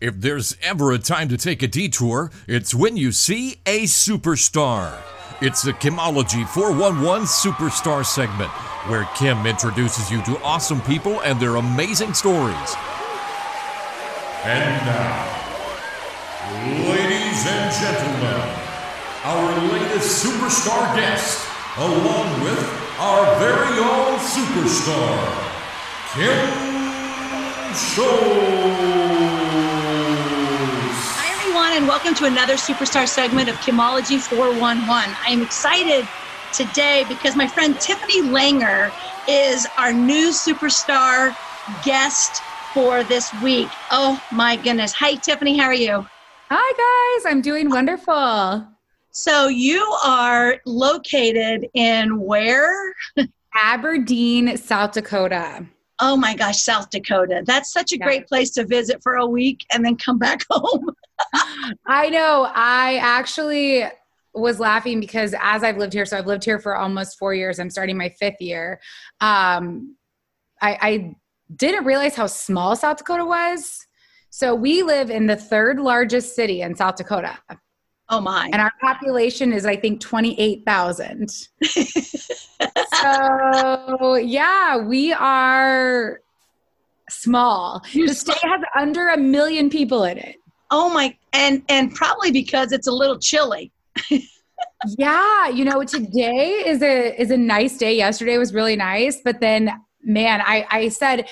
If there's ever a time to take a detour, it's when you see a superstar. It's the Kimology 411 Superstar segment, where Kim introduces you to awesome people and their amazing stories. And now, ladies and gentlemen, our latest superstar guest, along with our very own superstar, Kim Show and welcome to another superstar segment of Kimology 411. I am excited today because my friend Tiffany Langer is our new superstar guest for this week. Oh my goodness. Hi, Tiffany, how are you? Hi, guys. I'm doing wonderful. So, you are located in where? Aberdeen, South Dakota. Oh my gosh, South Dakota. That's such a yeah. great place to visit for a week and then come back home. I know. I actually was laughing because as I've lived here, so I've lived here for almost four years. I'm starting my fifth year. Um, I, I didn't realize how small South Dakota was. So we live in the third largest city in South Dakota. Oh my. And our population is I think 28,000. so, yeah, we are small. the state has under a million people in it. Oh my and and probably because it's a little chilly. yeah, you know, today is a is a nice day. Yesterday was really nice, but then man, I I said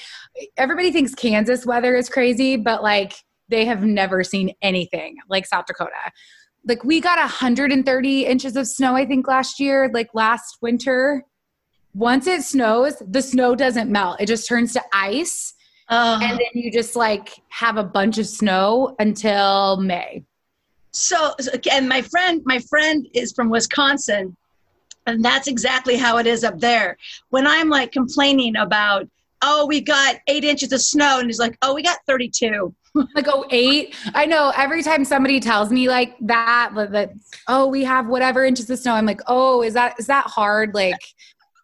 everybody thinks Kansas weather is crazy, but like they have never seen anything like South Dakota. Like we got 130 inches of snow I think last year, like last winter. Once it snows, the snow doesn't melt. It just turns to ice uh, and then you just like have a bunch of snow until May. So, and my friend, my friend is from Wisconsin, and that's exactly how it is up there. When I'm like complaining about, oh, we got eight inches of snow, and he's like, oh, we got 32. like oh eight i know every time somebody tells me like that that oh we have whatever inches of snow i'm like oh is that is that hard like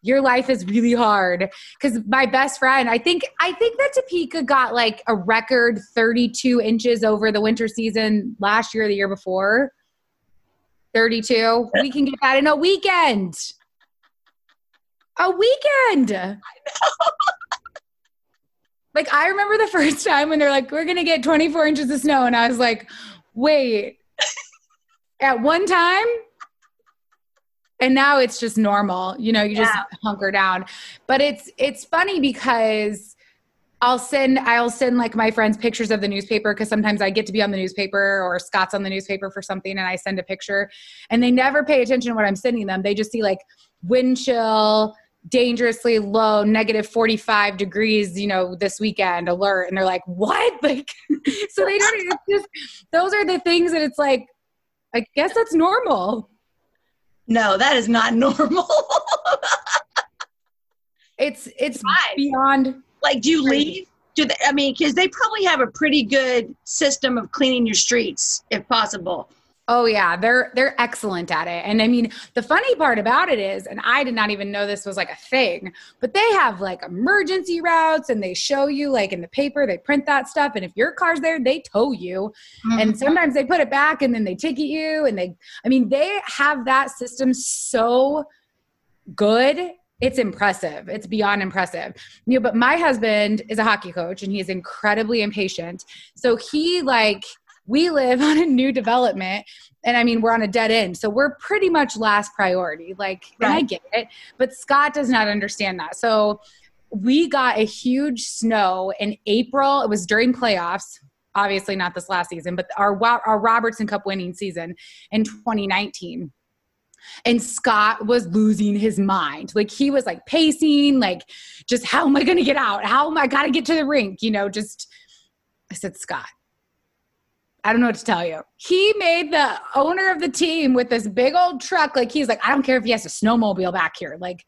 your life is really hard. Because my best friend i think i think that topeka got like a record 32 inches over the winter season last year or the year before. 32 we can get that in a weekend. A weekend. I like i remember the first time when they're like we're gonna get 24 inches of snow and i was like wait. At one time and now it's just normal you know you just hunker down but it's it's funny because I'll send I'll send like my friends pictures of the newspaper because sometimes I get to be on the newspaper or Scott's on the newspaper for something and I send a picture and they never pay attention to what I'm sending them. They just see like wind chill, dangerously low, negative 45 degrees, you know, this weekend alert. And they're like, what? Like so they don't it's just those are the things that it's like, I guess that's normal. No, that is not normal. it's it's beyond. Like, do you leave? Do they? I mean, because they probably have a pretty good system of cleaning your streets, if possible. Oh yeah, they're they're excellent at it. And I mean, the funny part about it is, and I did not even know this was like a thing, but they have like emergency routes and they show you like in the paper, they print that stuff and if your car's there, they tow you. Mm-hmm. And sometimes they put it back and then they ticket you and they I mean, they have that system so good it's impressive. It's beyond impressive. You know, but my husband is a hockey coach and he's incredibly impatient. So he like we live on a new development and I mean we're on a dead end. So we're pretty much last priority. Like right. I get it, but Scott does not understand that. So we got a huge snow in April. It was during playoffs. Obviously not this last season, but our our Robertson Cup winning season in 2019 and Scott was losing his mind. Like he was like pacing, like just how am I going to get out? How am I got to get to the rink? You know, just I said, Scott, I don't know what to tell you. He made the owner of the team with this big old truck. Like he's like, I don't care if he has a snowmobile back here. Like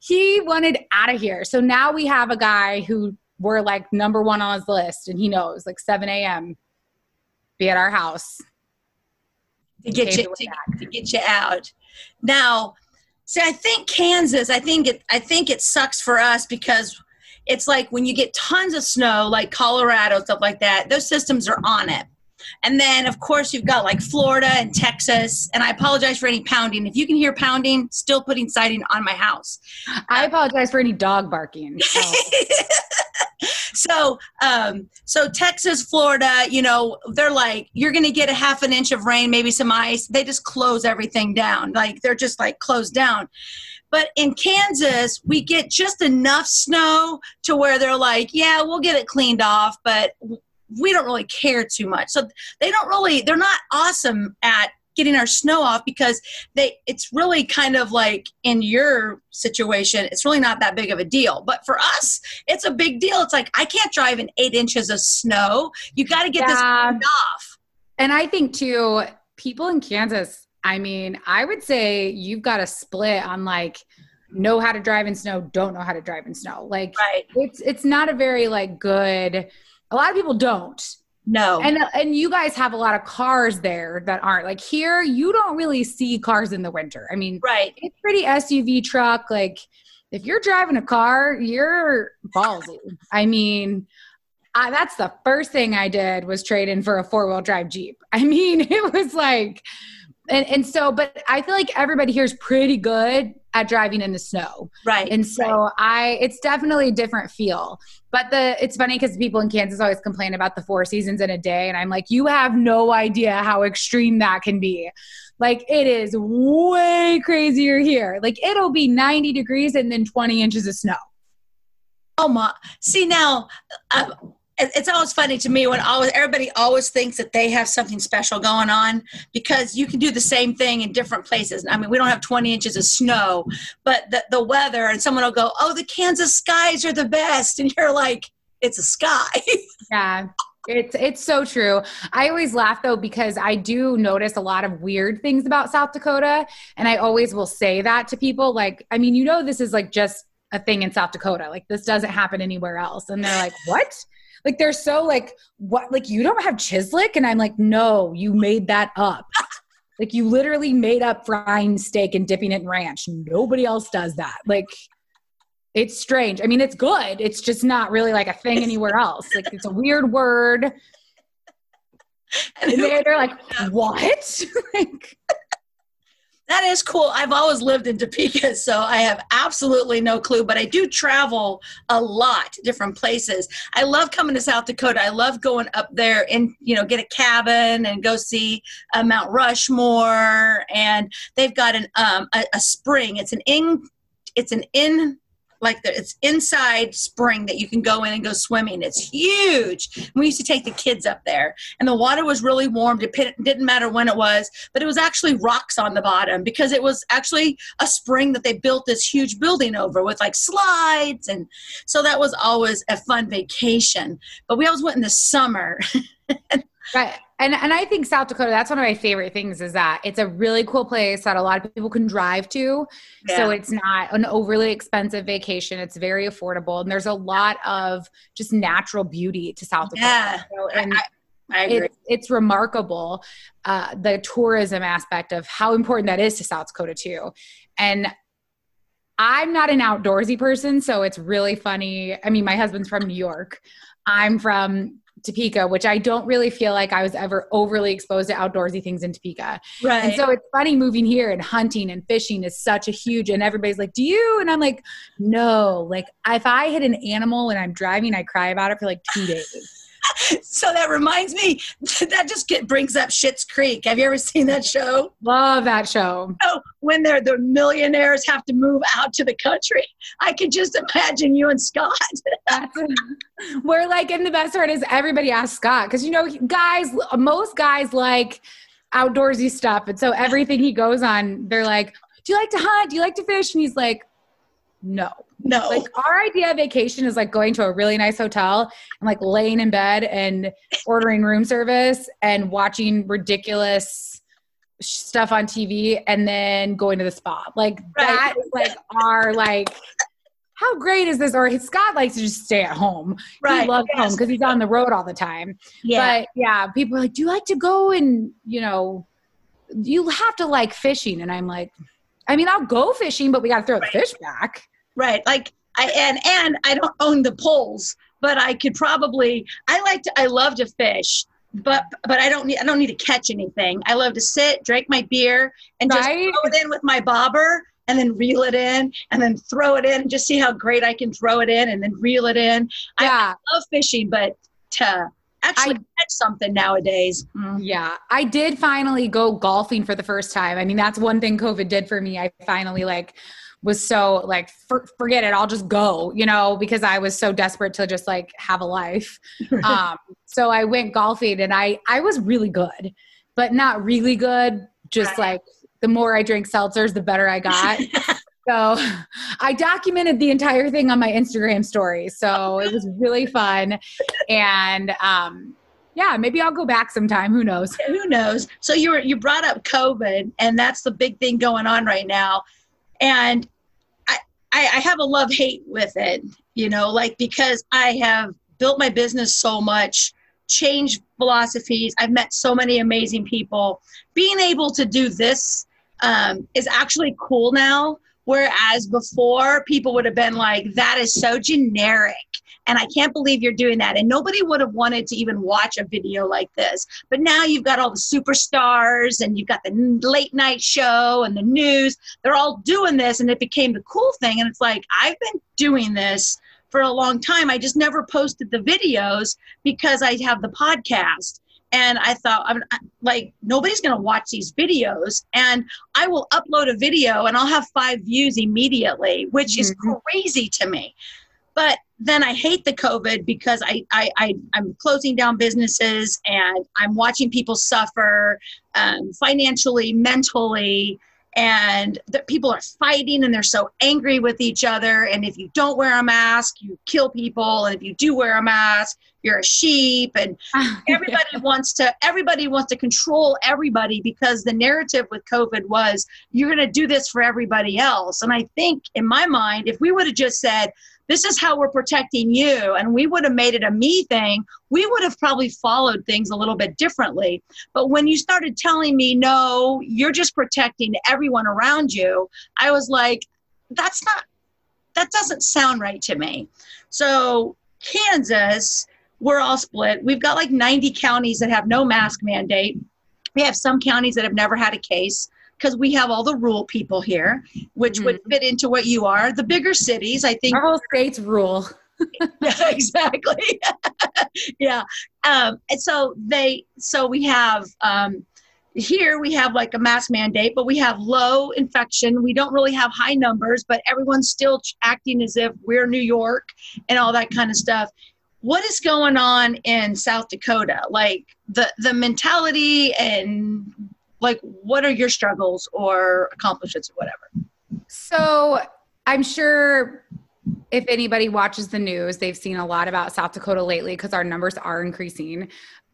he wanted out of here. So now we have a guy who we're like number one on his list, and he knows like 7 a.m. be at our house to get you to, to get you out. Now, see, I think Kansas. I think it. I think it sucks for us because it's like when you get tons of snow, like Colorado, stuff like that, those systems are on it. And then, of course, you've got like Florida and Texas. And I apologize for any pounding. If you can hear pounding, still putting siding on my house. I apologize for any dog barking. So. so um, so texas florida you know they're like you're gonna get a half an inch of rain maybe some ice they just close everything down like they're just like closed down but in kansas we get just enough snow to where they're like yeah we'll get it cleaned off but we don't really care too much. So they don't really they're not awesome at getting our snow off because they it's really kind of like in your situation it's really not that big of a deal. But for us it's a big deal. It's like i can't drive in eight inches of snow. You got to get yeah. this off. And i think too people in kansas i mean i would say you've got a split on like know how to drive in snow don't know how to drive in snow. Like right. it's it's not a very like good a lot of people don't no. And uh, and you guys have a lot of cars there that aren't like here you don't really see cars in the winter. I mean, right. It's pretty SUV truck like if you're driving a car, you're ballsy. I mean, I, that's the first thing I did was trade in for a four-wheel drive Jeep. I mean, it was like and and so but i feel like everybody here is pretty good at driving in the snow. Right and so right. i it's definitely a different feel. But the it's funny because people in kansas always complain about the four seasons in a day and i'm like you have no idea how extreme that can be. Like it is way crazier here. Like it'll be 90 degrees and then 20 inches of snow. Oh my see now uh, it's always funny to me when always everybody always thinks that they have something special going on because you can do the same thing in different places. I mean, we don't have 20 inches of snow, but the, the weather and someone will go, "Oh, the Kansas skies are the best," and you're like, "It's a sky." yeah. It's it's so true. I always laugh though because I do notice a lot of weird things about South Dakota and I always will say that to people like I mean you know this is like just a thing in South Dakota. Like this doesn't happen anywhere else. And they're like, "What?" Like they're so like, what? Like you don't have Chislic, and I'm like, no, you made that up. like you literally made up frying steak and dipping it in ranch. Nobody else does that. Like it's strange. I mean, it's good. It's just not really like a thing anywhere else. Like it's a weird word. And they're, they're like, what? like that is cool. I've always lived in Topeka, so I have absolutely no clue, but I do travel a lot, different places. I love coming to South Dakota. I love going up there and, you know, get a cabin and go see uh, Mount Rushmore. And they've got an um, a, a spring. It's an in, it's an in like the, it's inside spring that you can go in and go swimming. It's huge. We used to take the kids up there, and the water was really warm. It didn't matter when it was, but it was actually rocks on the bottom because it was actually a spring that they built this huge building over with like slides, and so that was always a fun vacation. But we always went in the summer. right and and I think South Dakota, that's one of my favorite things is that it's a really cool place that a lot of people can drive to. Yeah. So it's not an overly expensive vacation. It's very affordable. And there's a lot of just natural beauty to South Dakota. Yeah. So, and I, I agree. It's, it's remarkable uh, the tourism aspect of how important that is to South Dakota too. And I'm not an outdoorsy person, so it's really funny. I mean, my husband's from New York. I'm from Topeka, which I don't really feel like I was ever overly exposed to outdoorsy things in Topeka. Right. And so it's funny moving here and hunting and fishing is such a huge, and everybody's like, Do you? And I'm like, No. Like, if I hit an animal and I'm driving, I cry about it for like two days. so that reminds me that just get, brings up Schitt's Creek. Have you ever seen that show? Love that show. Oh, when they're the millionaires have to move out to the country. I could just imagine you and Scott. We're like, and the best part is everybody asks Scott because you know, guys, most guys like outdoorsy stuff, and so everything he goes on, they're like, "Do you like to hunt? Do you like to fish?" And he's like, "No." No. Like our idea of vacation is like going to a really nice hotel and like laying in bed and ordering room service and watching ridiculous stuff on TV and then going to the spa. Like right. that is like our like how great is this? Or Scott likes to just stay at home. Right. He loves yes. home because he's on the road all the time. Yeah. But yeah, people are like, Do you like to go and, you know, you have to like fishing? And I'm like, I mean, I'll go fishing, but we got to throw right. the fish back. Right. Like I and and I don't own the poles, but I could probably. I like to. I love to fish, but but I don't need. I don't need to catch anything. I love to sit, drink my beer, and just Right. throw it in with my bobber, and then reel it in, and then throw it in, and just see how great I can throw it in, and then reel it in. yeah. I Yeah. love fishing, but to actually catch something nowadays. mm, Yeah, I did finally go golfing for the first time. I mean, that's one thing COVID did for me. I finally like was so like for, forget it, I'll just go, you know, because I was so desperate to just like have a life. Um, so I went golfing and I I was really good, but not really good. Just like the more I drank seltzers, the better I got. So I documented the entire thing on my Instagram story. So it was really fun. And um, yeah, maybe I'll go back sometime. Who knows? who knows so you were you brought up covid and that's the big thing going on right now and i i, have a love hate with it you know like because i have built my business so much changed philosophies. I've met so many amazing people. Being able to do this um, is actually cool now whereas before people would have been like that is so generic and I can't believe you're doing that. And nobody would have wanted to even watch a video like this. But now you've got all the superstars and you've got the late night show and the news. They're all doing this, and it became the cool thing. And it's like, I've been doing this for a long time. I just never posted the videos because I have the podcast. And I thought, I'm like, nobody's going to watch these videos. And I will upload a video and I'll have five views immediately, which is Mhm. crazy to me but then I hate the COVID because I, I, I I'm closing down businesses and I'm watching people suffer um, financially, mentally, and that people are fighting and they're so angry with each other. And if you don't wear a mask, you kill people, and if you do wear a mask, you're a sheep. And everybody wants to everybody wants to control everybody because the narrative with covid was you're going to do this for everybody else and i think in my mind if we would have just said this is how we're protecting you. And we would have made it a me thing. We would have probably followed things a little bit differently. But when you started telling me no you're just protecting everyone around you i was like that's not that doesn't sound right to me. So kansas we're all split. We've got like 90 counties that have no mask mandate. We have some counties that have never had a case because we have all the rural people here, which would fit into what you are. The bigger cities, I think. Our whole state's rule. Yeah, exactly. yeah. Um, and so they, so we have, um, here we have like a mask mandate, but we have low infection. We don't really have high numbers, but everyone's still acting as if we're New York and all that kind of stuff. What is going on in South Dakota? Like the the mentality and like what are your struggles or accomplishments or whatever? So I'm sure if anybody watches the news, they've seen a lot about South Dakota lately because our numbers are increasing.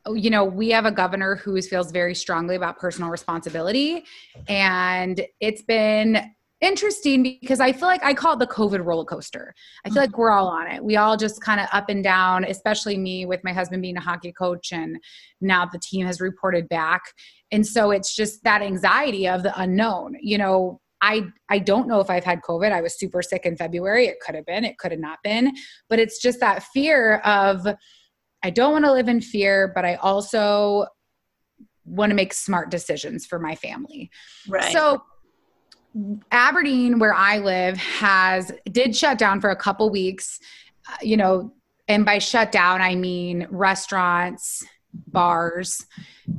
You know, we have a governor who feels very strongly about personal responsibility. And it's been interesting because I feel like I call it the COVID roller coaster. I feel like we're all on it. We all just kind of up and down, especially me with my husband being a hockey coach. And now the team has reported back. And so it's just that anxiety of the unknown. You know, I I don't know if I've had COVID. I was super sick in February. It could have been, it could have not been, but it's just that fear of I don't want to live in fear, but I also want to make smart decisions for my family. Right. So Aberdeen where I live has did shut down for a couple weeks, uh, you know, and by shut down I mean restaurants, bars,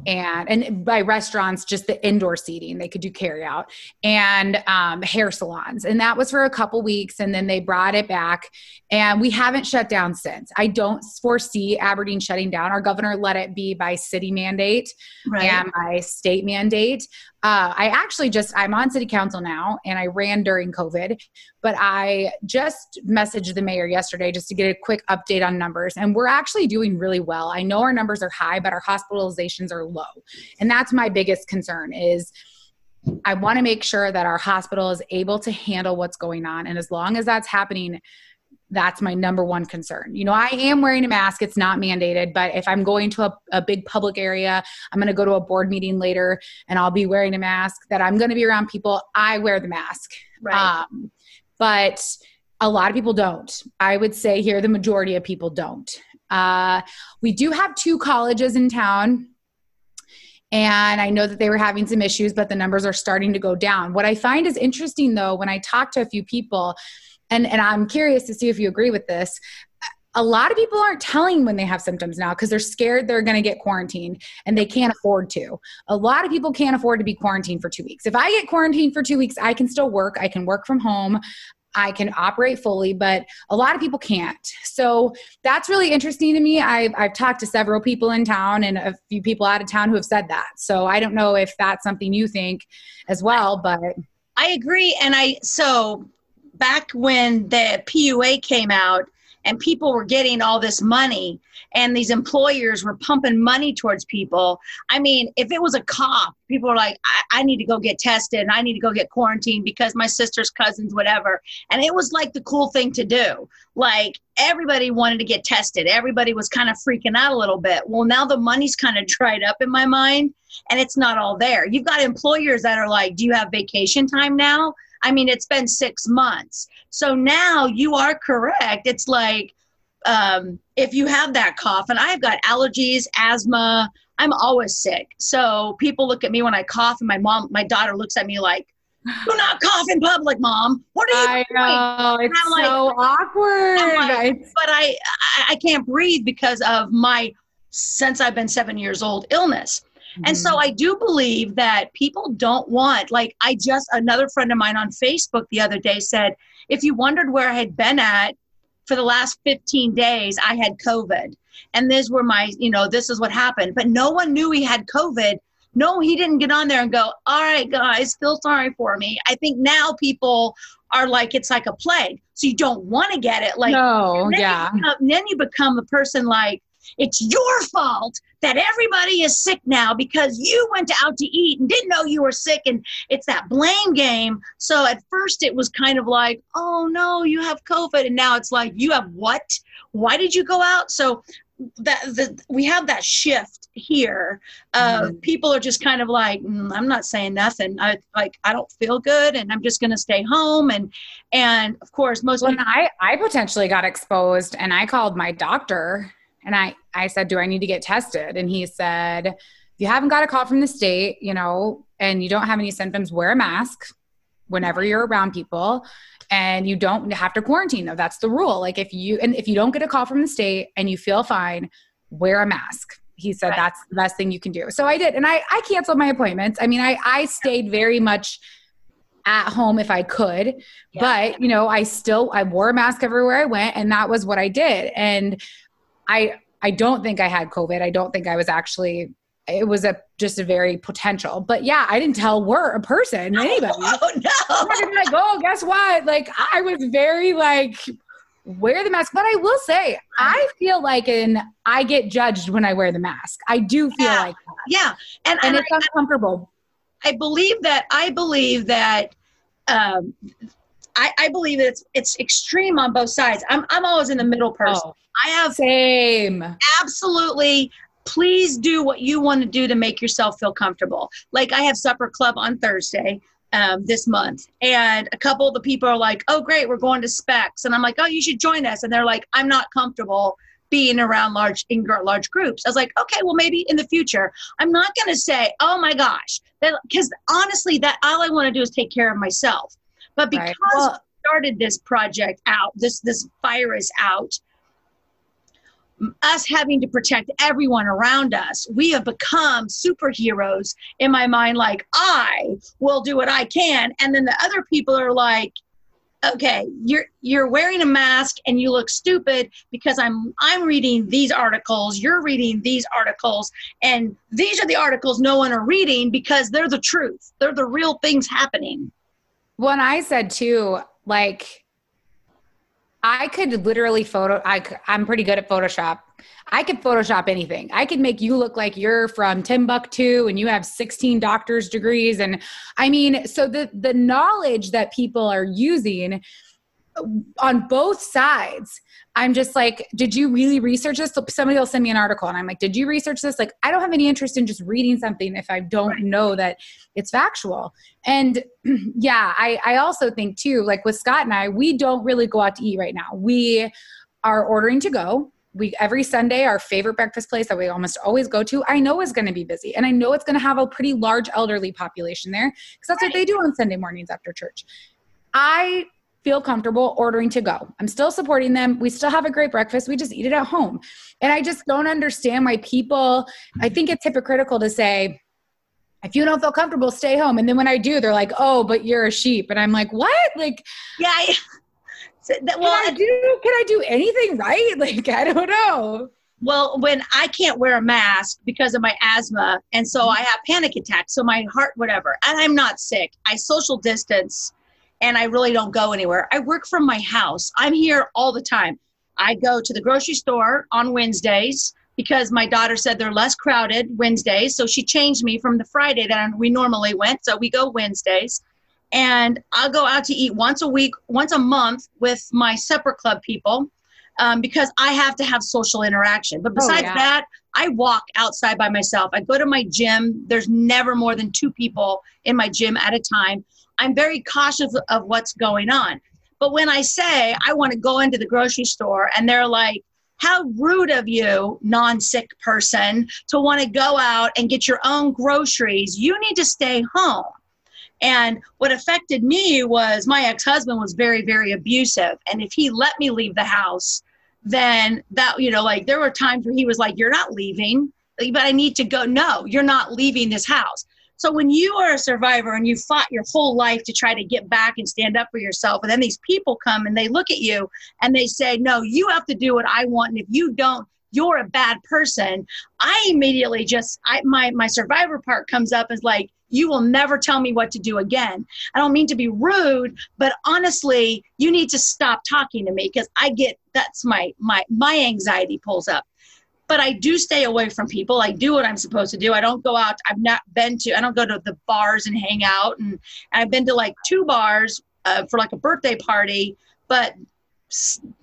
and and by restaurants just the indoor seating they could do carry out and um, hair salons. And that was for a couple weeks and then they brought it back and we haven't shut down since. I don't foresee aberdeen shutting down. Our governor let it be by city mandate right. and by state mandate uh, i actually just i'm on city council now and i ran during covid but i just messaged the mayor yesterday just to get a quick update on numbers. And we're actually doing really well. I know our numbers are high but our hospitalizations are low. And that's my biggest concern is i want to make sure that our hospital is able to handle what's going on. And as long as that's happening that's my number one concern. You know, I am wearing a mask, it's not mandated, but if I'm going to a, a big public area, I'm going to go to a board meeting later and I'll be wearing a mask, that I'm going to be around people, I wear the mask. right. Um, but A lot of people don't. I would say here the majority of people don't. Uh, we do have two colleges in town. And I know that they were having some issues, but the numbers are starting to go down. What I find is interesting though, when I talk to a few people, and, and I'm curious to see if you agree with this, a lot of people aren't telling when they have symptoms now because they're scared they're going to get quarantined and they can't afford to. A lot of people can't afford to be quarantined for two weeks. If I get quarantined for two weeks, I can still work. I can work from home. I can operate fully, but a lot of people can't. So that's really interesting to me. I've, I've talked to several people in town and a few people out of town who have said that. So I don't know if that's something you think as well, but. I agree. And I, so back when the PUA came out, and people were getting all this money and these employers were pumping money towards people i mean if it was a cough people were like I, I, need to go get tested and i need to go get quarantined because my sister's cousins whatever. And it was like the cool thing to do. Like everybody wanted to get tested. Everybody was kind of freaking out a little bit. Well now the money's kind of dried up in my mind and it's not all there. You've got employers that are like do you have vacation time now I mean, it's been six months. So now you are correct. It's like um, if you have that cough, and I've got allergies, asthma, I'm always sick. So people look at me when I cough, and my mom, my daughter looks at me like, do not cough in public, mom. What are you I doing? know it's like, so awkward. Like, but I, I, I can't breathe because of my since I've been seven years old illness. Mm-hmm. And so mm-hmm. I do believe that people don't want, like, I just, another friend of mine on Facebook the other day said, if you wondered where I had been at for the last 15 days, I had COVID. And this were my, you know, this is what happened. But no one knew he had COVID. No, he didn't get on there and go, all right, guys, feel sorry for me. I think now people are like, it's like a plague. So you don't want to get it. Like, no, yeah. You become, then you become a person like, it's your fault that everybody is sick now because you went out to eat and didn't know you were sick. And it's that blame game. So at first it was kind of like, oh no, you have COVID. And now it's like, you have what? Why did you go out? So that the, we have that shift here uh, mm-hmm. people are just kind of like mm, i'm not saying nothing i like i don't feel good and i'm just going to stay home and and of course most when people- i i potentially got exposed and i called my doctor and I, I said, Do I need to get tested? And he said, If you haven't got a call from the state, you know, and you don't have any symptoms, wear a mask whenever mm-hmm. you're around people. And you don't have to quarantine though. That's the rule. Like if you and if you don't get a call from the state and you feel fine wear a mask. He said right. that's the best thing you can do. So i did. And i i canceled my appointments. I mean i i stayed very much at home if i could. Yeah. but you know i still i wore a mask everywhere i went and that was what i did. And I I don't think I had COVID. I don't think I was actually it was a just a very potential. But yeah, I didn't tell we're a person, anybody. Oh no. I'm like, oh, guess what? Like I was very like wear the mask. But I will say, I feel like in I get judged when I wear the mask. I do feel yeah. like that. Yeah. And, and, and it's I, uncomfortable. I believe that I believe that um I, I believe it's it's extreme on both sides. I'm I'm always in the middle person. Oh, I have same absolutely. Please do what you want to do to make yourself feel comfortable. Like I have supper club on Thursday um, this month, and a couple of the people are like, "Oh, great, we're going to Specs," and I'm like, "Oh, you should join us," and they're like, "I'm not comfortable." being around large in large groups. I was like, okay, well maybe in the future. I'm not going to say, oh my gosh, because honestly, that all I want to do is take care of myself. But because right. well, we started this project out, this this virus out, us having to protect everyone around us, we have become superheroes in my mind. Like I will do what I can, and then the other people are like, okay you're you're wearing a mask and you look stupid because i'm i'm reading these articles you're reading these articles and these are the articles no one are reading because they're the truth they're the real things happening when I said too, like I could literally photo. I I'm pretty good at Photoshop. I could Photoshop anything. I could make you look like you're from Timbuktu and you have 16 doctor's degrees. And I mean, so the the knowledge that people are using on both sides i'm just like did you really research this? Somebody will send me an article and i'm like did you research this? Like i don't have any interest in just reading something if i don't right. know that it's factual. And yeah i i also think too like with scott and i we don't really go out to eat right now. We are ordering to go. We every sunday our favorite breakfast place that we almost always go to i know is going to be busy and i know it's going to have a pretty large elderly population there because that's right. what they do on sunday mornings after church. I feel comfortable ordering to go. I'm still supporting them. We still have a great breakfast. We just eat it at home. And I just don't understand why people, I think it's hypocritical to say, if you don't feel comfortable, stay home. And then when I do, they're like, oh, but you're a sheep. And I'm like, what? Like, yeah. I, so that, well, can I do, can I do anything right? Like, I don't know. Well, when I can't wear a mask because of my asthma, and so mm-hmm. I have panic attacks, so my heart, whatever, and I'm not sick, I social distance and I really don't go anywhere. I work from my house. I'm here all the time. I go to the grocery store on Wednesdays because my daughter said they're less crowded Wednesdays. So she changed me from the Friday that we normally went. So we go Wednesdays. And I'll go out to eat once a week, once a month with my supper club people um, because I have to have social interaction. But oh, besides oh, yeah. that, I walk outside by myself. I go to my gym. There's never more than two people in my gym at a time. I'm very cautious of what's going on. But when I say I want to go into the grocery store and they're like, how rude of you, non sick person, to want to go out and get your own groceries. You need to stay home. And what affected me was my ex husband was very, very abusive. And if he let me leave the house, then that, you know, like there were times where he was like, You're not leaving, but I need to go. No, you're not leaving this house. So when you are a survivor and you fought your whole life to try to get back and stand up for yourself, and then these people come and they look at you and they say, No, you have to do what I want. And if you don't, you're a bad person. I immediately just I my my survivor part comes up as like, you will never tell me what to do again. I don't mean to be rude, but honestly, you need to stop talking to me because I get that's my my my anxiety pulls up but I do stay away from people. I do what I'm supposed to do. I don't go out. I've not been to, I don't go to the bars and hang out. And, and I've been to like two bars uh, for like a birthday party, but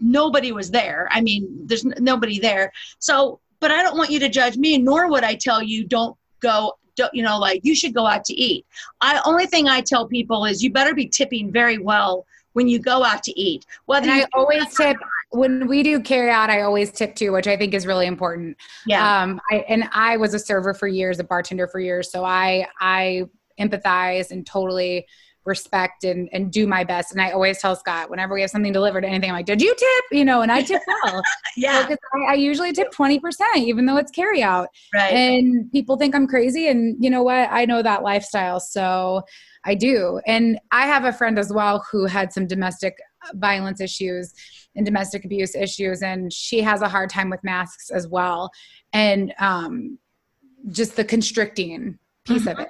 nobody was there. I mean, there's n- nobody there. So, but I don't want you to judge me, nor would I tell you don't go don't, you know, like you should go out to eat. I only thing I tell people is you better be tipping very well when you go out to eat. Whether and I always tip when we do carry out, I always tip too, which I think is really important. Yeah. Um, I, and I was a server for years, a bartender for years, so I I empathize and totally respect and, and do my best. And I always tell Scott whenever we have something delivered, anything, I'm like, did you tip? You know, and I tip well. yeah. So, I, I, usually tip 20%, even though it's carry out. Right. And people think I'm crazy. And you know what? I know that lifestyle. So I do. And I have a friend as well who had some domestic violence issues and domestic abuse issues. And she has a hard time with masks as well. And um, just the constricting piece mm-hmm. of it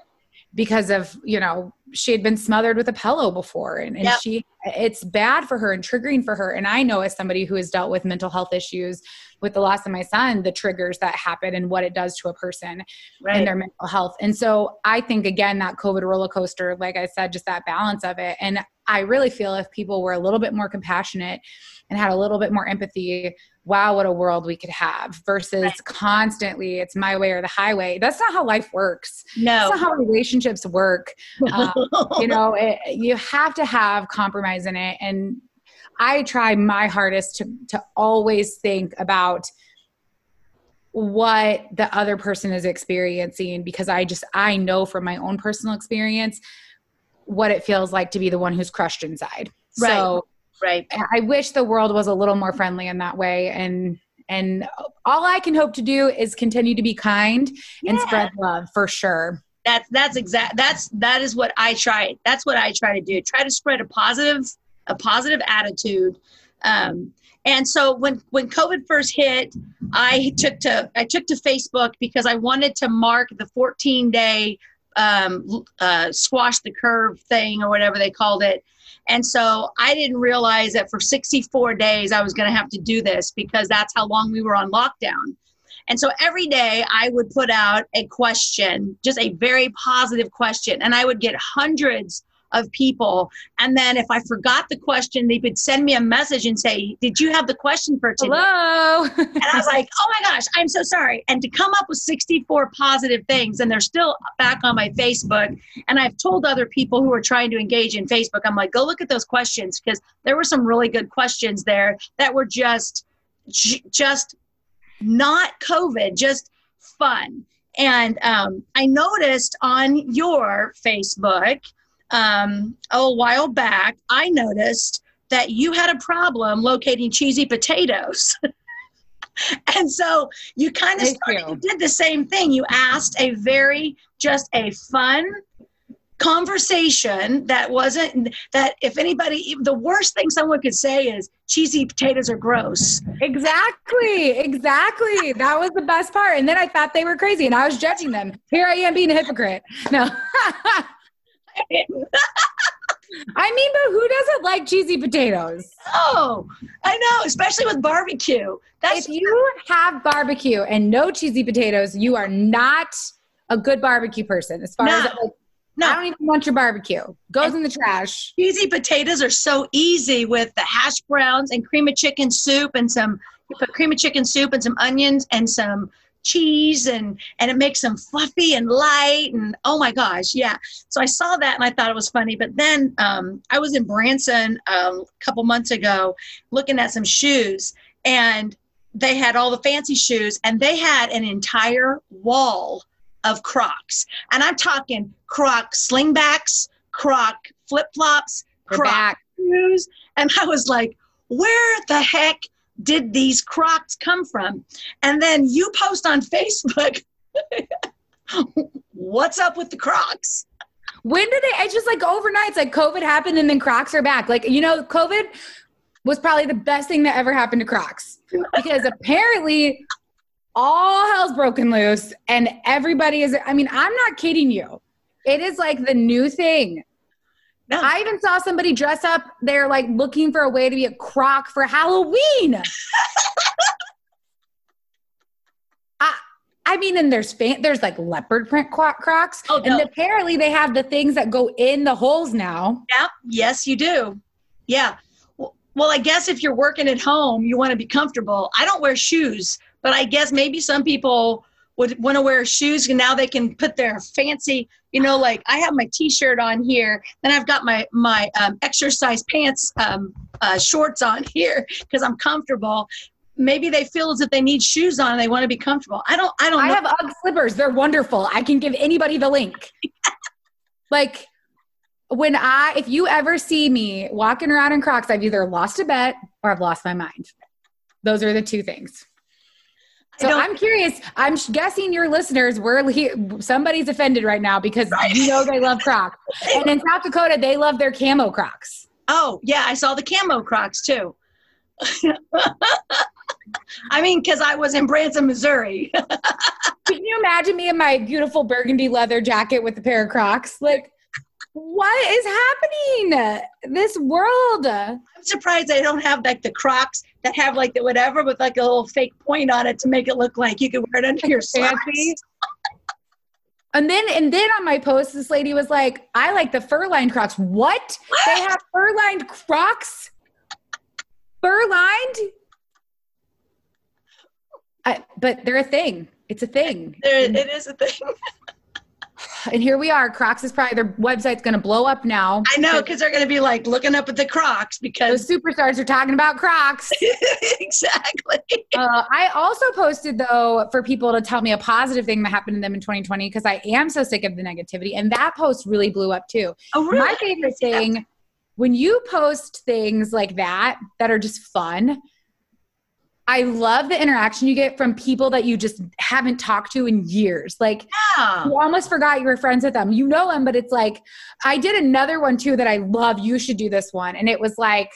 because of you know she had been smothered with a pillow before and, and yep. she it's bad for her and triggering for her and i know as somebody who has dealt with mental health issues with the loss of my son the triggers that happen and what it does to a person right. and their mental health and so i think again that covid roller coaster like i said just that balance of it and i really feel if people were a little bit more compassionate and had a little bit more empathy wow what a world we could have versus right. constantly it's my way or the highway. That's not how life works. No. That's not how relationships work. Um, you know it, you have to have compromise in it. And i try my hardest to to always think about what the other person is experiencing because i just i know from my own personal experience what it feels like to be the one who's crushed inside. Right. so right. I wish the world was a little more friendly in that way. And and all i can hope to do is continue to be kind yeah. and spread love for sure. That's that's exact that's that is what i try that's what i try to do try to spread a positive a positive attitude. Um, and so when when covid first hit i took to i took to facebook because i wanted to mark the 14 day um, uh, squash the curve thing or whatever they called it and so I didn't realize that for 64 days I was going to have to do this because that's how long we were on lockdown. And so every day I would put out a question, just a very positive question, and I would get hundreds of people. And then if I forgot the question, they would send me a message and say, Did you have the question for today? Hello. and I was like, Oh my gosh, I'm so sorry. And to come up with 64 positive things, and they're still back on my Facebook. And I've told other people who are trying to engage in Facebook, I'm like, Go look at those questions because there were some really good questions there that were just, just not COVID, just fun. And um, I noticed on your Facebook um, a while back, I noticed that you had a problem locating cheesy potatoes. and so you kind of started, you. you did the same thing. You asked a very, just a fun, conversation that wasn't that if anybody the worst thing someone could say is cheesy potatoes are gross exactly exactly that was the best part and then i thought they were crazy and i was judging them here i am being a hypocrite no I mean, but who doesn't like cheesy potatoes? Oh, I know, especially with barbecue. That's if you have barbecue and no cheesy potatoes, you are not a good barbecue person. As far no. as like, no. I don't even want your barbecue. Goes and in the trash. Cheesy potatoes are so easy with the hash browns and cream of chicken soup and some you put cream of chicken soup and some onions and some cheese and and it makes them fluffy and light and oh my gosh yeah so i saw that and i thought it was funny but then um, i was in branson um, a couple months ago looking at some shoes and they had all the fancy shoes and they had an entire wall of Crocs. And I'm talking Croc slingbacks, Croc flip flops, Croc shoes. And I was like, where the heck did these Crocs come from? And then you post on Facebook, what's up with the Crocs? When did they? It's just like overnight. It's like COVID happened and then Crocs are back. Like, you know, COVID was probably the best thing that ever happened to Crocs because apparently all hell's broken loose and everybody is i mean i'm not kidding you it is like the new thing no. i even saw somebody dress up they're like looking for a way to be a croc for halloween I, I mean, and there's fan, there's like leopard print crocs, oh, no. and apparently they have the things that go in the holes now. Yeah, yes, you do. Yeah. Well, I guess if you're working at home, you want to be comfortable. I don't wear shoes but I guess maybe some people would want to wear shoes and now they can put their fancy, you know, like I have my t-shirt on here, then I've got my my um, exercise pants um, uh, shorts on here because I'm comfortable. Maybe they feel as if they need shoes on and they want to be comfortable. I don't. I don't. I know. have UGG slippers. They're wonderful. I can give anybody the link. like when I, if you ever see me walking around in Crocs, I've either lost a bet or I've lost my mind. Those are the two things. So I'm curious. I'm guessing your listeners were somebody's offended right now because right. you know they love Crocs, and in South Dakota they love their camo Crocs. Oh yeah, I saw the camo Crocs too. I mean, because I was in Branson, Missouri. Can you imagine me in my beautiful burgundy leather jacket with a pair of Crocs? Like, what is happening? This world. I'm surprised they don't have like the Crocs that have like the whatever with like a little fake point on it to make it look like you could wear it under your slacks. And then and then on my post, this lady was like, I like the fur lined crocs. What? what? They have fur lined crocs? Fur lined? but they're a thing. It's a thing. There, it is a thing. and here we are. Crocs is probably their website's going to blow up now. I know because they're going to be like looking up at the Crocs because the superstars are talking about Crocs. exactly. Uh, I also posted though for people to tell me a positive thing that happened to them in 2020 because I am so sick of the negativity, and that post really blew up too. Oh, really? My favorite thing when you post things like that that are just fun I love the interaction you get from people that you just haven't talked to in years. Like yeah. you almost forgot you were friends with them. You know them, but it's like I did another one too that I love. You should do this one. And it was like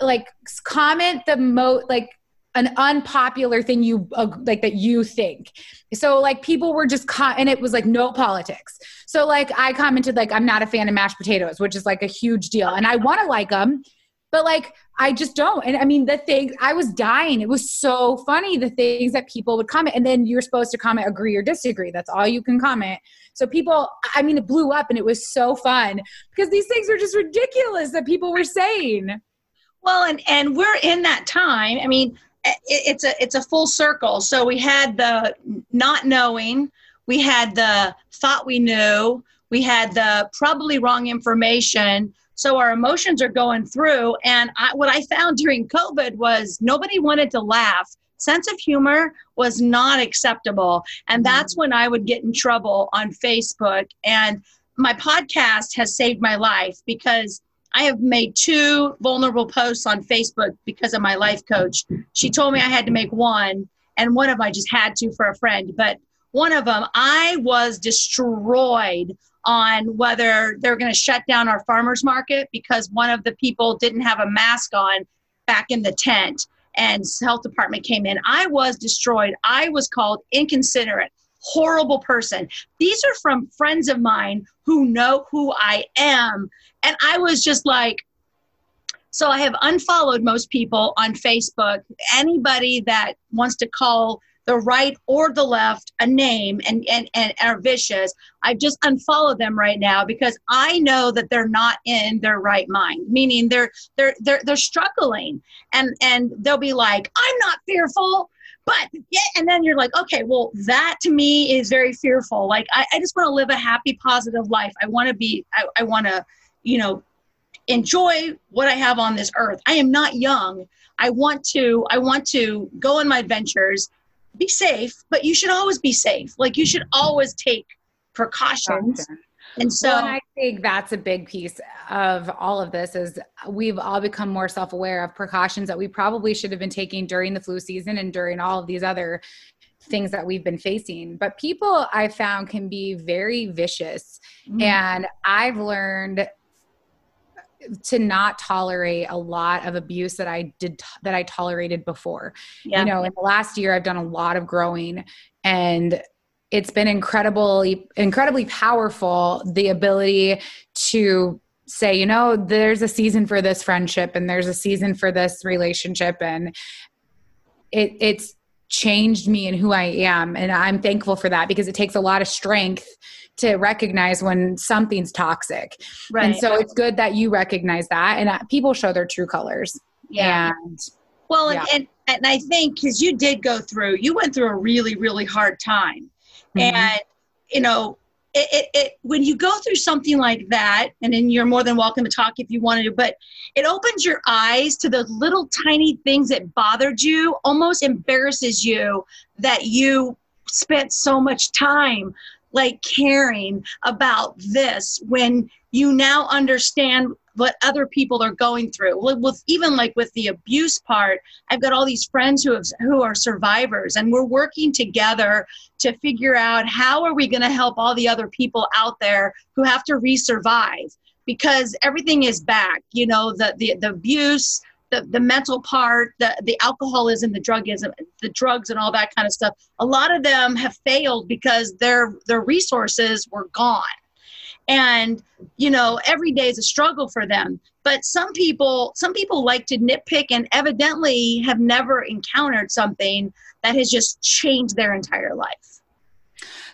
like comment the most like an unpopular thing you uh, like that you think. So like people were just con- and it was like no politics. So like I commented like I'm not a fan of mashed potatoes, which is like a huge deal and I want to like them but like I just don't. And I mean, the things I was dying. It was so funny the things that people would comment. And then you're supposed to comment agree or disagree. That's all you can comment. So people, I mean, it blew up and it was so fun because these things are just ridiculous that people were saying. Well, and and we're in that time. I mean, it, it's a it's a full circle. So we had the not knowing, we had the thought we knew, we had the probably wrong information so our emotions are going through. And I, what I found during COVID was nobody wanted to laugh. Sense of humor was not acceptable. And mm-hmm. that's when I would get in trouble on Facebook. And my podcast has saved my life because I have made two vulnerable posts on Facebook because of my life coach. She told me I had to make one, and one of them I just had to for a friend. But one of them, I was destroyed on whether they're going to shut down our farmers market because one of the people didn't have a mask on back in the tent and health department came in. I was destroyed. I was called inconsiderate horrible person. These are from friends of mine who know who i am. And i was just like so i have unfollowed most people on facebook. Anybody that wants to call the right or the left a name and, and, and are vicious, I've just unfollow them right now because I know that they're not in their right mind, meaning they're they're they're they're struggling and and they'll be like, I'm not fearful. But yeah, and then you're like, okay, well, that to me is very fearful. Like I, I just want to live a happy, positive life. I want to be, I, I want to, you know, enjoy what I have on this earth. I am not young. I want to, I want to go on my adventures be safe, but you should always be safe. Like you should always take precautions. Gotcha. And so well, and I think that's a big piece of all of this is we've all become more self-aware of precautions that we probably should have been taking during the flu season and during all of these other things that we've been facing. But people I found can be very vicious. Mm-hmm. And I've learned to not tolerate a lot of abuse that I did that I tolerated before. Yeah. You know, in the last year I've done a lot of growing and it's been incredibly incredibly powerful the ability to say, you know, there's a season for this friendship and there's a season for this relationship and it it's changed me and who I am and I'm thankful for that because it takes a lot of strength to recognize when something's toxic. Right. And so it's good that you recognize that and people show their true colors. Yeah. And well, yeah. and, and I think because you did go through, you went through a really, really hard time. Mm-hmm. And, you know, it, it, it, when you go through something like that, and then you're more than welcome to talk if you want to, but it opens your eyes to those little tiny things that bothered you, almost embarrasses you that you spent so much time like caring about this when you now understand what other people are going through. With even like with the abuse part i've got all these friends who have who are survivors and we're working together to figure out how are we going to help all the other people out there who have to resurvive because everything is back you know the the, the abuse the, the mental part, the, the alcoholism, the drugism, the drugs and all that kind of stuff, a lot of them have failed because their their resources were gone. And you know, every day is a struggle for them. But some people some people like to nitpick and evidently have never encountered something that has just changed their entire life.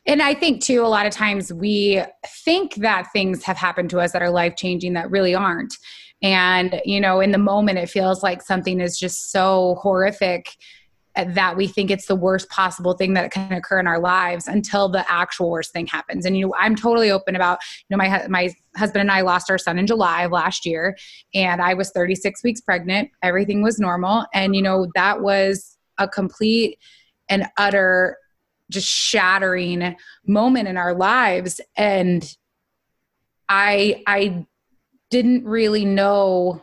And I think too, a lot of times we think that things have happened to us that are life changing that really aren't. And, you know, in the moment, it feels like something is just so horrific that we think it's the worst possible thing that can occur in our lives until the actual worst thing happens. And you know, I'm totally open about, you know, my my husband and I lost our son in July of last year and I was 36 weeks pregnant. Everything was normal and you know, that was a complete and utter just shattering moment in our lives and I I didn't really know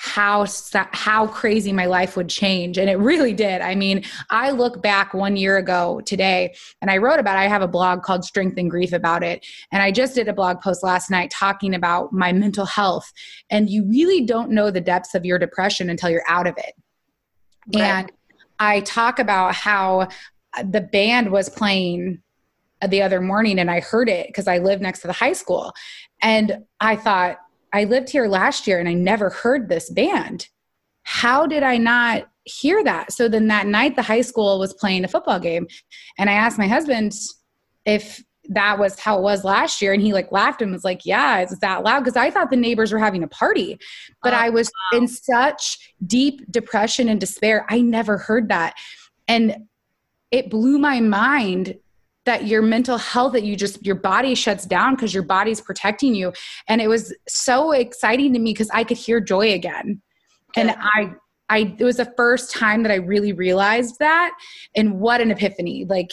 how how crazy my life would change and it really did i mean i look back one year ago today and i wrote about it. i have a blog called strength and grief about it and i just did a blog post last night talking about my mental health and you really don't know the depths of your depression until you're out of it right. and i talk about how the band was playing the other morning and I heard it because I live next to the high school. And I thought, I lived here last year and I never heard this band. How did I not hear that? So then that night, the high school was playing a football game. And I asked my husband if that was how it was last year. And he like laughed and was like, Yeah, it's that loud. Cause I thought the neighbors were having a party. But oh, I was wow. in such deep depression and despair. I never heard that. And it blew my mind that your mental health that you just your body shuts down because your body's protecting you. And it was so exciting to me because i could hear joy again. And i i it was the first time that i really realized that and what an epiphany like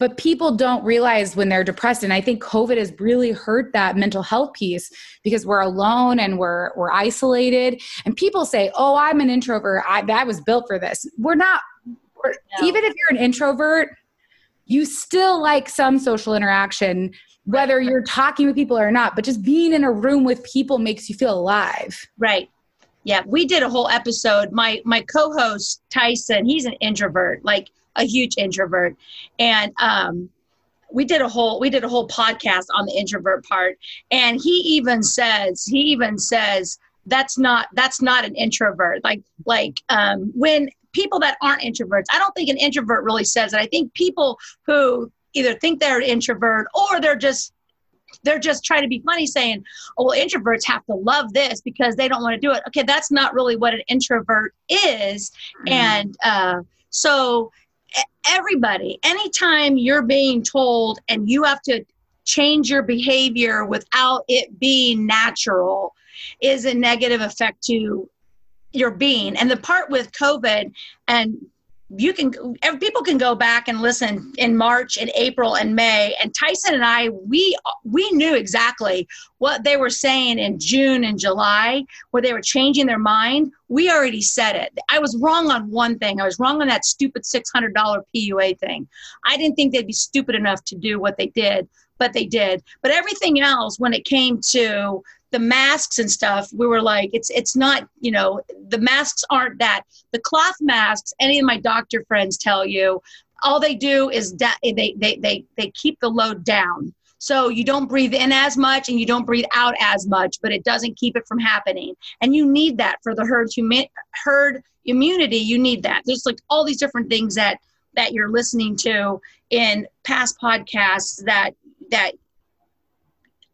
but people don't realize when they're depressed. And i think covid has really hurt that mental health piece because we're alone and we're we're isolated. And people say oh i'm an introvert. I, that was built for this. We're not we're, no. even if you're an introvert you still like some social interaction, whether you're talking with people or not, but just being in a room with people makes you feel alive. Right. Yeah, we did a whole episode. My my co-host Tyson, he's an introvert, like a huge introvert, and um, we did a whole we did a whole podcast on the introvert part. And he even says he even says that's not that's not an introvert. Like like um, when people that aren't introverts. I don't think an introvert really says it. I think people who either think they're an introvert or they're just they're just trying to be funny saying, oh, well, introverts have to love this because they don't want to do it. Okay, that's not really what an introvert is. Mm-hmm. And uh, so, everybody, anytime you're being told and you have to change your behavior without it being natural, is a negative effect to your being. And the part with COVID and you can people can go back and listen in March and April and May and Tyson and I we we knew exactly what they were saying in June and July where they were changing their mind. We already said it. I was wrong on one thing. I was wrong on that stupid $600 PUA thing. I didn't think they'd be stupid enough to do what they did but they did. But everything else when it came to the masks and stuff we were like it's it's not you know the masks aren't that. The cloth masks any of my doctor friends tell you all they do is da- they, they they they keep the load down. So you don't breathe in as much and you don't breathe out as much but it doesn't keep it from happening. And you need that for the herd humi- herd immunity you need that. There's like all these different things that that you're listening to in past podcasts that that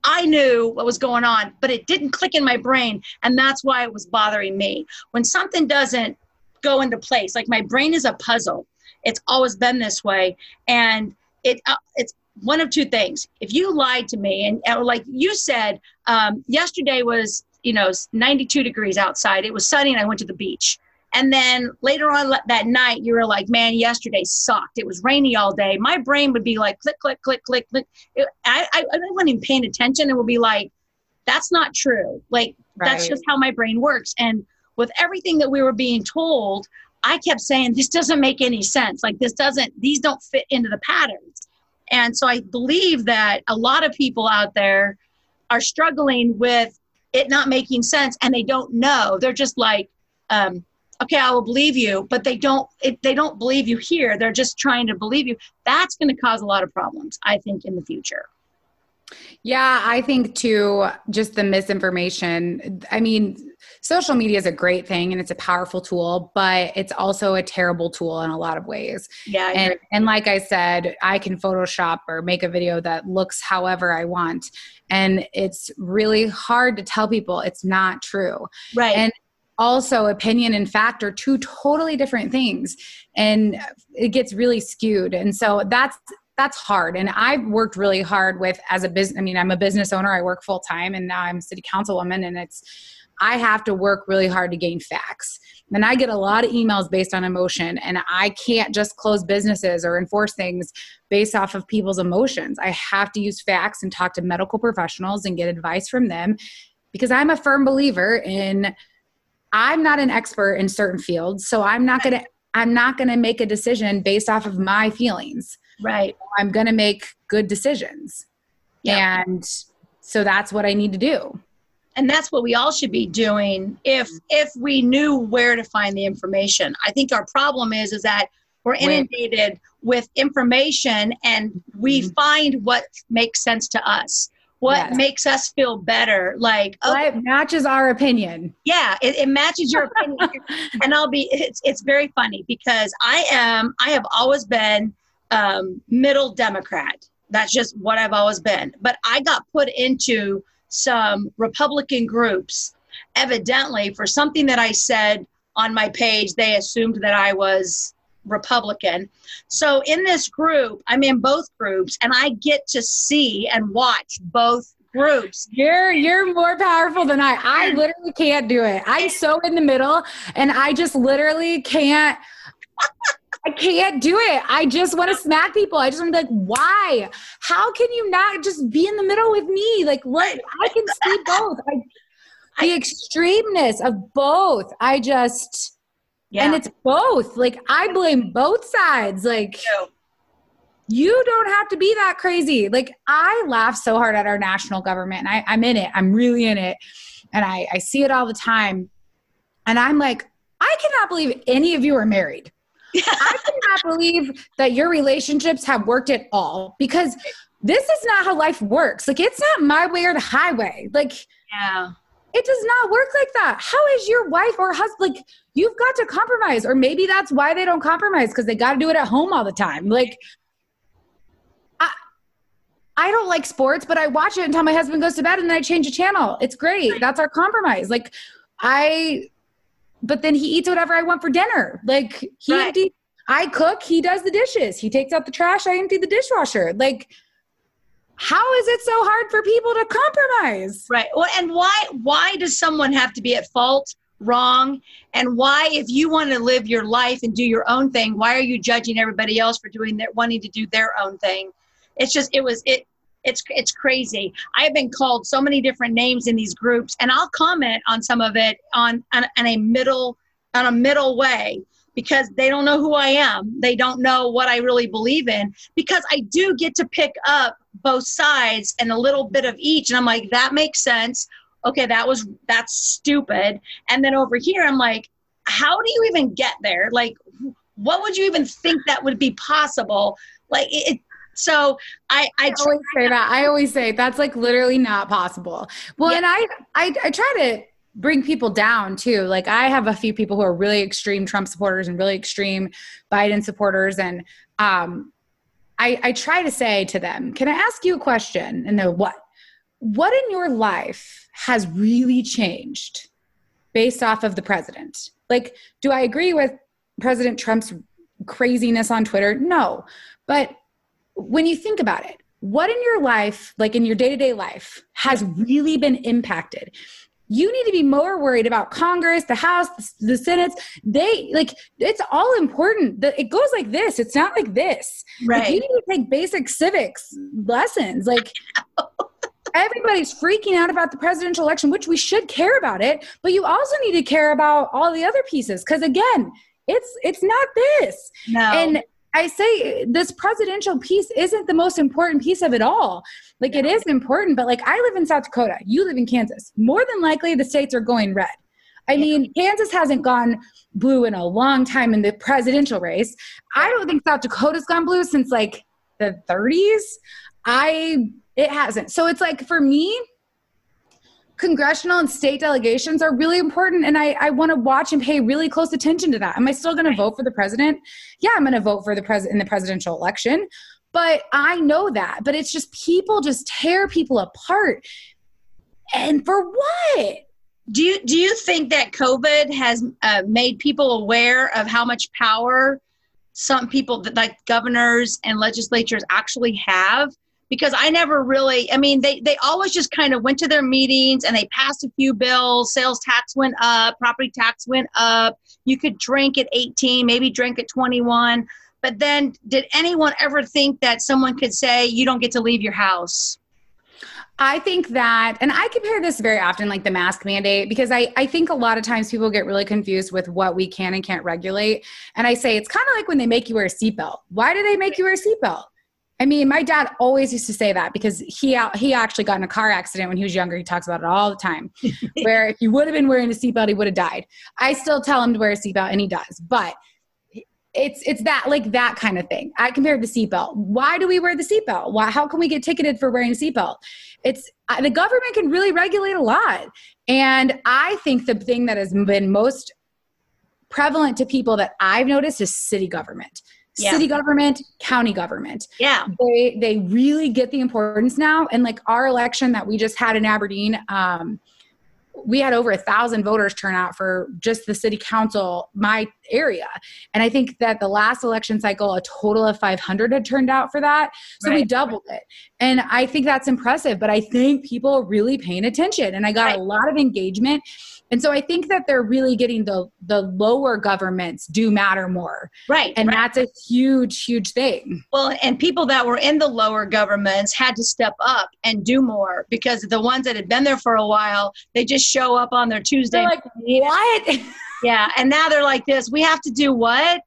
I knew what was going on, but it didn't click in my brain. And that's why it was bothering me. When something doesn't go into place, like my brain is a puzzle, it's always been this way. And it uh, it's one of two things. If you lied to me, and, and like you said, um, yesterday was, you know, 92 degrees outside, it was sunny, and I went to the beach. And then later on that night, you were like, man, yesterday sucked. It was rainy all day. My brain would be like, click, click, click, click, click. It, I, I, I wasn't even paying attention It would be like, that's not true. Like, right. that's just how my brain works. And with everything that we were being told, I kept saying, this doesn't make any sense. Like, this doesn't, these don't fit into the patterns. And so I believe that a lot of people out there are struggling with it not making sense and they don't know. They're just like, um, okay i will believe you but they don't it, they don't believe you here. They're just trying to believe you. That's going to cause a lot of problems i think in the future. Yeah i think too just the misinformation. I mean social media is a great thing and it's a powerful tool but it's also a terrible tool in a lot of ways. Yeah and, and like i said i can photoshop or make a video that looks however i want and it's really hard to tell people it's not true. Right. And also opinion and fact are two totally different things and it gets really skewed. And so that's that's hard. And i've worked really hard with as a business i mean i'm a business owner. I work full time and now i'm city councilwoman and it's i have to work really hard to gain facts. And i get a lot of emails based on emotion and i can't just close businesses or enforce things based off of people's emotions. I have to use facts and talk to medical professionals and get advice from them because i'm a firm believer in I'm not an expert in certain fields, so I'm not going to I'm not going to make a decision based off of my feelings. Right. I'm going to make good decisions. Yep. And so that's what I need to do. And that's what we all should be doing if if we knew where to find the information. I think our problem is is that we're inundated with information and we mm-hmm. find what makes sense to us what makes us feel better like okay, what matches our opinion. Yeah it, it matches your opinion. And i'll be it's, it's very funny because i am i have always been um, middle democrat. That's just what i've always been. But i got put into some republican groups. Evidently for something that i said on my page they assumed that i was Republican. So in this group, I'm in both groups and I get to see and watch both groups. You're you're more powerful than I. I literally can't do it. I'm so in the middle and I just literally can't I can't do it. I just want to smack people. I just want to be like, why? How can you not just be in the middle with me? Like, what? I can see both. I, the extremeness of both. I just yeah. And it's both. Like I blame both sides. Like you don't have to be that crazy. Like I laugh so hard at our national government and I, I'm in it. I'm really in it. And I, I see it all the time. And I'm like, I cannot believe any of you are married. I cannot believe that your relationships have worked at all because this is not how life works. Like it's not my way or the highway. Like yeah. It does not work like that. How is your wife or husband like you've got to compromise or maybe that's why they don't compromise because they got to do it at home all the time. Like I I don't like sports, but I watch it until my husband goes to bed and then I change the channel. It's great. That's our compromise. Like I but then he eats whatever I want for dinner. Like he right. empty I cook, he does the dishes. He takes out the trash, I empty the dishwasher. Like how is it so hard for people to compromise right well and why why does someone have to be at fault wrong and why if you want to live your life and do your own thing why are you judging everybody else for doing their wanting to do their own thing it's just it was it it's it's crazy i have been called so many different names in these groups and i'll comment on some of it on on, on a middle on a middle way because they don't know who I am. They don't know what I really believe in because I do get to pick up both sides and a little bit of each. And I'm like, that makes sense. Okay, that was, that's stupid. And then over here, I'm like, how do you even get there? Like, what would you even think that would be possible? Like, it, so I, I, I always say that. I always say that's like literally not possible. Well, yeah. and I, I, I try to bring people down too. Like I have a few people who are really extreme Trump supporters and really extreme Biden supporters, and um, I, I try to say to them, "Can I ask you a question?" And they're what? What in your life has really changed based off of the president? Like, do I agree with President Trump's craziness on Twitter? No, but when you think about it, what in your life, like in your day to day life, has really been impacted? you need to be more worried about Congress, the House, the, Senate. They like it's all important. It goes like this. It's not like this. Right. Like, you need to take basic civics lessons. Like everybody's freaking out about the presidential election, which we should care about it, but you also need to care about all the other pieces because again, it's it's not this. No. And I say this presidential piece isn't the most important piece of it all. Like it is important, but like I live in South Dakota, you live in Kansas. More than likely, the states are going red. I mean, Kansas hasn't gone blue in a long time in the presidential race. I don't think South Dakota's gone blue since like the 30s. I it hasn't. So it's like for me, congressional and state delegations are really important and i, I want to watch and pay really close attention to that. Am i still going to vote for the president? Yeah i'm going to vote for the president in the presidential election but i know that but it's just people just tear people apart. And for what? Do you do you think that covid has uh, made people aware of how much power some people that like governors and legislatures actually have because I never really, I mean, they, they always just kind of went to their meetings and they passed a few bills. Sales tax went up, property tax went up. You could drink at 18, maybe drink at 21. But then, did anyone ever think that someone could say, you don't get to leave your house? I think that, and I compare this very often, like the mask mandate, because I, I think a lot of times people get really confused with what we can and can't regulate. And I say it's kind of like when they make you wear a seatbelt. Why do they make you wear a seatbelt? I mean, my dad always used to say that because he he actually got in a car accident when he was younger. He talks about it all the time. where if he would have been wearing a seatbelt, he would have died. I still tell him to wear a seatbelt, and he does. But it's it's that like that kind of thing. I compared the seatbelt. Why do we wear the seatbelt? Why? How can we get ticketed for wearing a seatbelt? It's uh, the government can really regulate a lot, and I think the thing that has been most prevalent to people that I've noticed is city government. Yeah. City government, county government. Yeah. They they really get the importance now. And like our election that we just had in Aberdeen, um, we had over a thousand voters turn out for just the city council, my area. And I think that the last election cycle, a total of 500 had turned out for that. So right. we doubled it. And I think that's impressive, but I think people are really paying attention. And I got right. a lot of engagement. And so I think that they're really getting the the lower governments do matter more. Right. And right. that's a huge, huge thing. Well, and people that were in the lower governments had to step up and do more because the ones that had been there for a while, they just show up on their Tuesday. They're like, what? yeah. And now they're like this. We have to do what?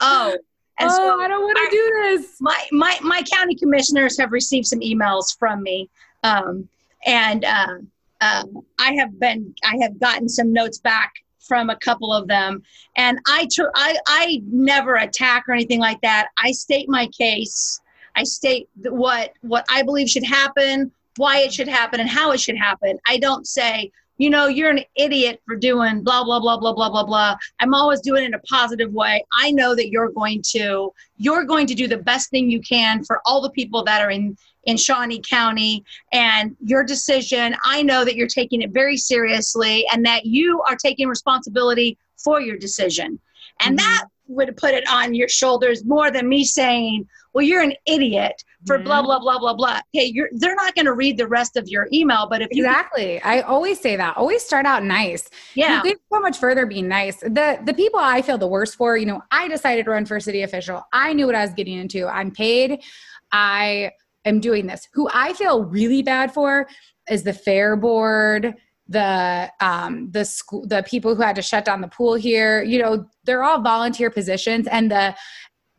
Oh. And oh, so I don't want to do this. My my my county commissioners have received some emails from me. Um, and uh, um, I have been I have gotten some notes back from a couple of them, and I tr- I I never attack or anything like that. I state my case. I state what what I believe should happen, why it should happen, and how it should happen. I don't say you know, you're an idiot for doing blah, blah, blah, blah, blah, blah, blah. I'm always doing it in a positive way. I know that you're going to, you're going to do the best thing you can for all the people that are in, in Shawnee County and your decision. I know that you're taking it very seriously and that you are taking responsibility for your decision. And mm-hmm. that would put it on your shoulders more than me saying, well, you're an idiot for blah, blah, blah, blah, blah. Hey, you're, they're not going to read the rest of your email, but if you. Exactly. I always say that. Always start out nice. Yeah. You get so much further being nice. The, the people I feel the worst for, you know, I decided to run for city official. I knew what I was getting into. I'm paid. I am doing this. Who I feel really bad for is the fair board, the um the school the people who had to shut down the pool here you know they're all volunteer positions and the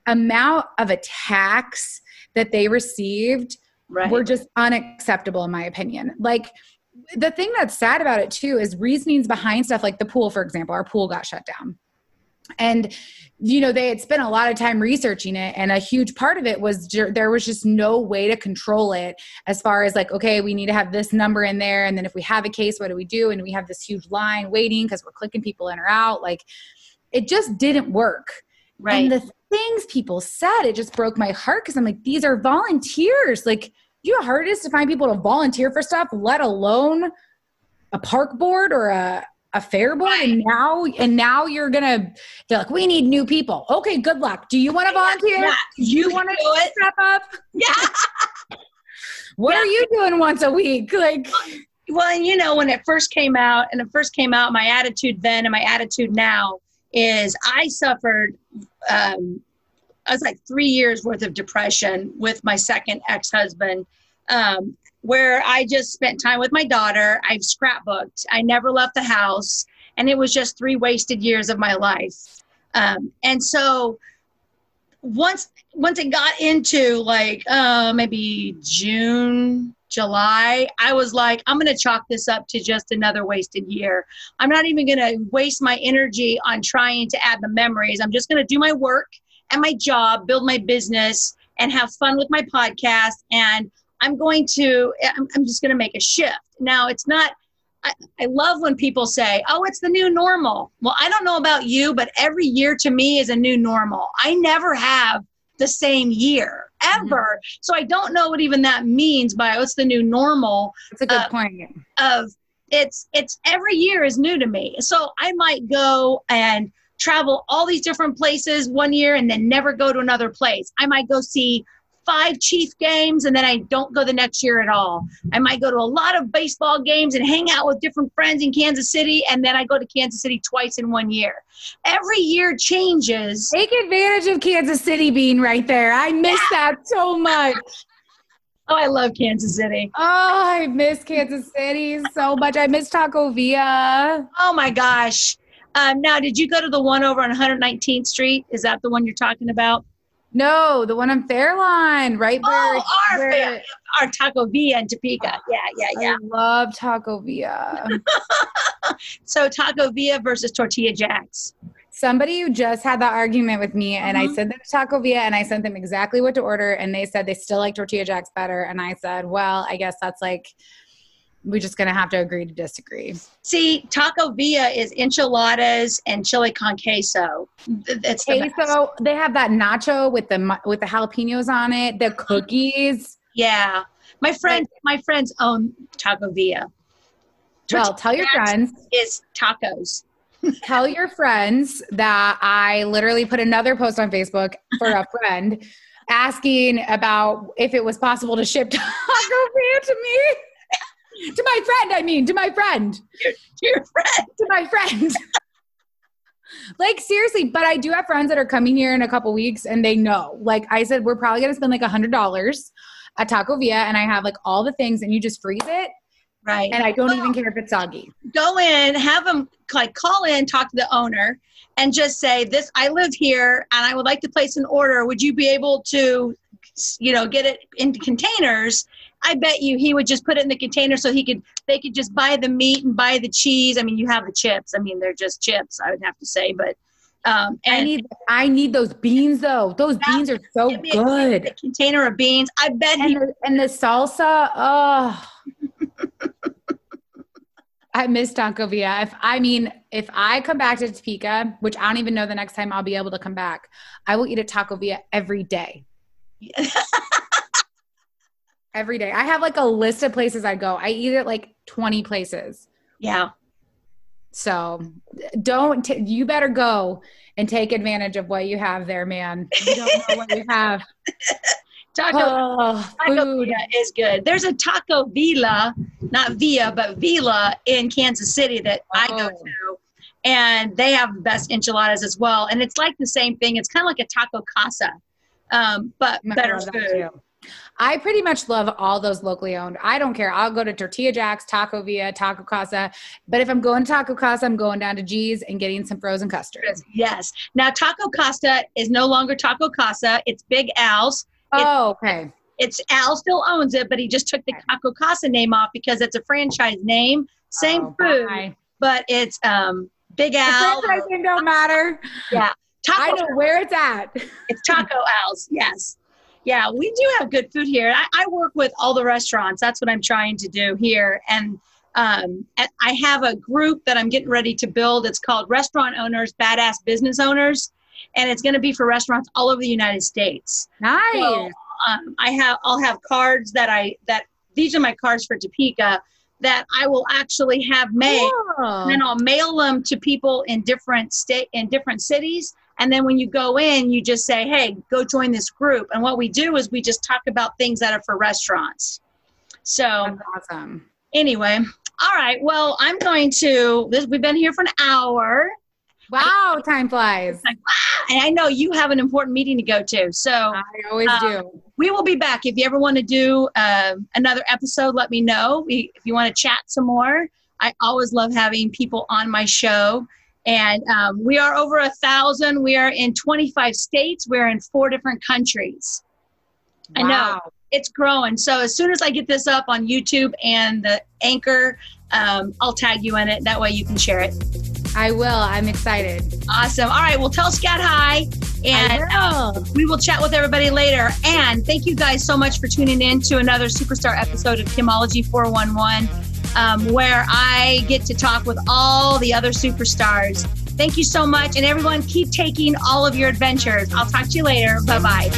amount of attacks that they received right. were just unacceptable in my opinion like the thing that's sad about it too is reasonings behind stuff like the pool for example our pool got shut down and you know they had spent a lot of time researching it and a huge part of it was there was just no way to control it as far as like okay we need to have this number in there and then if we have a case what do we do? And we have this huge line waiting because we're clicking people in or out. Like it just didn't work. Right. and the things people said it just broke my heart because i'm like these are volunteers. Like you know how hard it is to find people to volunteer for stuff let alone a park board or a a fair board and now and now you're gonna they're like we need new people. Okay good luck. Do you want to volunteer? Yeah, you, you want to step up? Yeah. What yeah. are you doing once a week? Like well and you know when it first came out and it first came out my attitude then and my attitude now is i suffered um i was like three years worth of depression with my second ex-husband um where I just spent time with my daughter. I've scrapbooked. I never left the house. And it was just three wasted years of my life. Um, and so once once it got into like uh, maybe June, July, I was like, I'm going to chalk this up to just another wasted year. I'm not even going to waste my energy on trying to add the memories. I'm just going to do my work and my job, build my business, and have fun with my podcast. And I'm going to, I'm, I'm just going to make a shift. Now, it's not, I, I love when people say, oh, it's the new normal. Well, I don't know about you, but every year to me is a new normal. I never have the same year ever. Mm-hmm. So I don't know what even that means by what's the new normal. That's a good uh, point. Of it's it's every year is new to me. So I might go and travel all these different places one year and then never go to another place. I might go see five Chief games and then I don't go the next year at all. I might go to a lot of baseball games and hang out with different friends in Kansas City and then I go to Kansas City twice in one year. Every year changes. Take advantage of Kansas City being right there. I miss yeah. that so much. Oh, I love Kansas City. Oh, I miss Kansas City so much. I miss Taco Villa. Oh my gosh. Um, now, did you go to the one over on 119th Street? Is that the one you're talking about? No, the one on Fairlawn, right where, oh, our, where, our Taco Villa in Topeka. Yeah, yeah, yeah. I love Taco Villa. so Taco Villa versus Tortilla Jacks. somebody who just had that argument with me, and I Mhm. sent them Taco Villa, and I sent them exactly what to order, and they said they still like tortilla jacks better, and I said, well, I guess that's like we're just gonna have to agree to disagree. See, Taco Villa is enchiladas and chili con queso. Th- It's the. Queso, they have that nacho with the with the jalapenos on it, the cookies. Yeah, my friends, my friends own Taco Villa. Well, tell your friends. is tacos. tell your friends that I literally put another post on Facebook for a friend asking about if it was possible to ship Taco Villa to me. To my friend, I mean, to my friend. Your friend. To my friend. like seriously, but I do have friends that are coming here in a couple weeks and they know. Like I said, we're probably gonna spend like a hundred dollars at Taco Villa and I have like all the things and you just freeze it Right. and I don't even care if it's soggy. go in, have them like call in, talk to the owner, and just say, "This I live here, and I would like to place an order. Would you be able to, you know, get it into containers?" I bet you he would just put it in the container so he could they could just buy the meat and buy the cheese. I mean, you have the chips. I mean, they're just chips. I would have to say, but um, I need I need those beans though. Those beans are so a- good. a container of beans. I bet and he. the, and the salsa oh i miss taco villa if i mean if i come back to topeka which i don't even know the next time i'll be able to come back i will eat at taco villa every day every day i have like a list of places i go i eat at like 20 places yeah, so don't t- you better go and take advantage of what you have there man you don't know what you have taco. oh, Taco food Villa is good. There's a Taco Villa, not Villa, but Villa in Kansas City that I go Oh. to. And they have the best enchiladas as well. And it's like the same thing. It's kind of like a taco casa, um, but better food. too. I pretty much love all those locally owned. I don't care. I'll go to Tortilla Jacks, Taco Villa, Taco Casa. But if I'm going to Taco Casa, I'm going down to G's and getting some frozen custard. Yes. Now, Taco Casa is no longer Taco Casa. It's Big Al's. Oh, okay. It's Al still owns it, but he just took the Taco Casa name off because it's a franchise name. Same Oh, food, bye. but it's um, Big The Al. franchising don't matter. I Taco know where it's at. It's Taco Al's, yes. Yeah, we do have good food here. I, I work with all the restaurants. That's what I'm trying to do here. And um, I have a group that I'm getting ready to build. It's called Restaurant Owners, Badass Business Owners. And it's going to be for restaurants all over the United States. Nice. So, um, I have, I'll have cards that I, that these are my cards for Topeka that I will actually have made and then I'll mail them to people in different state in different cities. And then when you go in, you just say, "Hey, go join this group." And what we do is we just talk about things that are for restaurants. So That's awesome. anyway, all right. Well, I'm going to. This, we've been here for an hour, Wow, time flies. and I know you have an important meeting to go to. So I always Um, do. we will be back. If you ever want to do uh, another episode, let me know. We, if you want to chat some more, I always love having people on my show. And um, we are over a thousand. We are in 25 states. We're in four different countries. Wow. I know. It's growing. So as soon as I get this up on YouTube and the anchor, um, I'll tag you in it. That way you can share it. I will. I'm excited. Awesome. All right. Well, tell Scat hi. And I uh, we will chat with everybody later. And thank you guys so much for tuning in to another superstar episode of Kimology 411, um, where I get to talk with all the other superstars. Thank you so much. And everyone, keep taking all of your adventures. I'll talk to you later. Bye bye.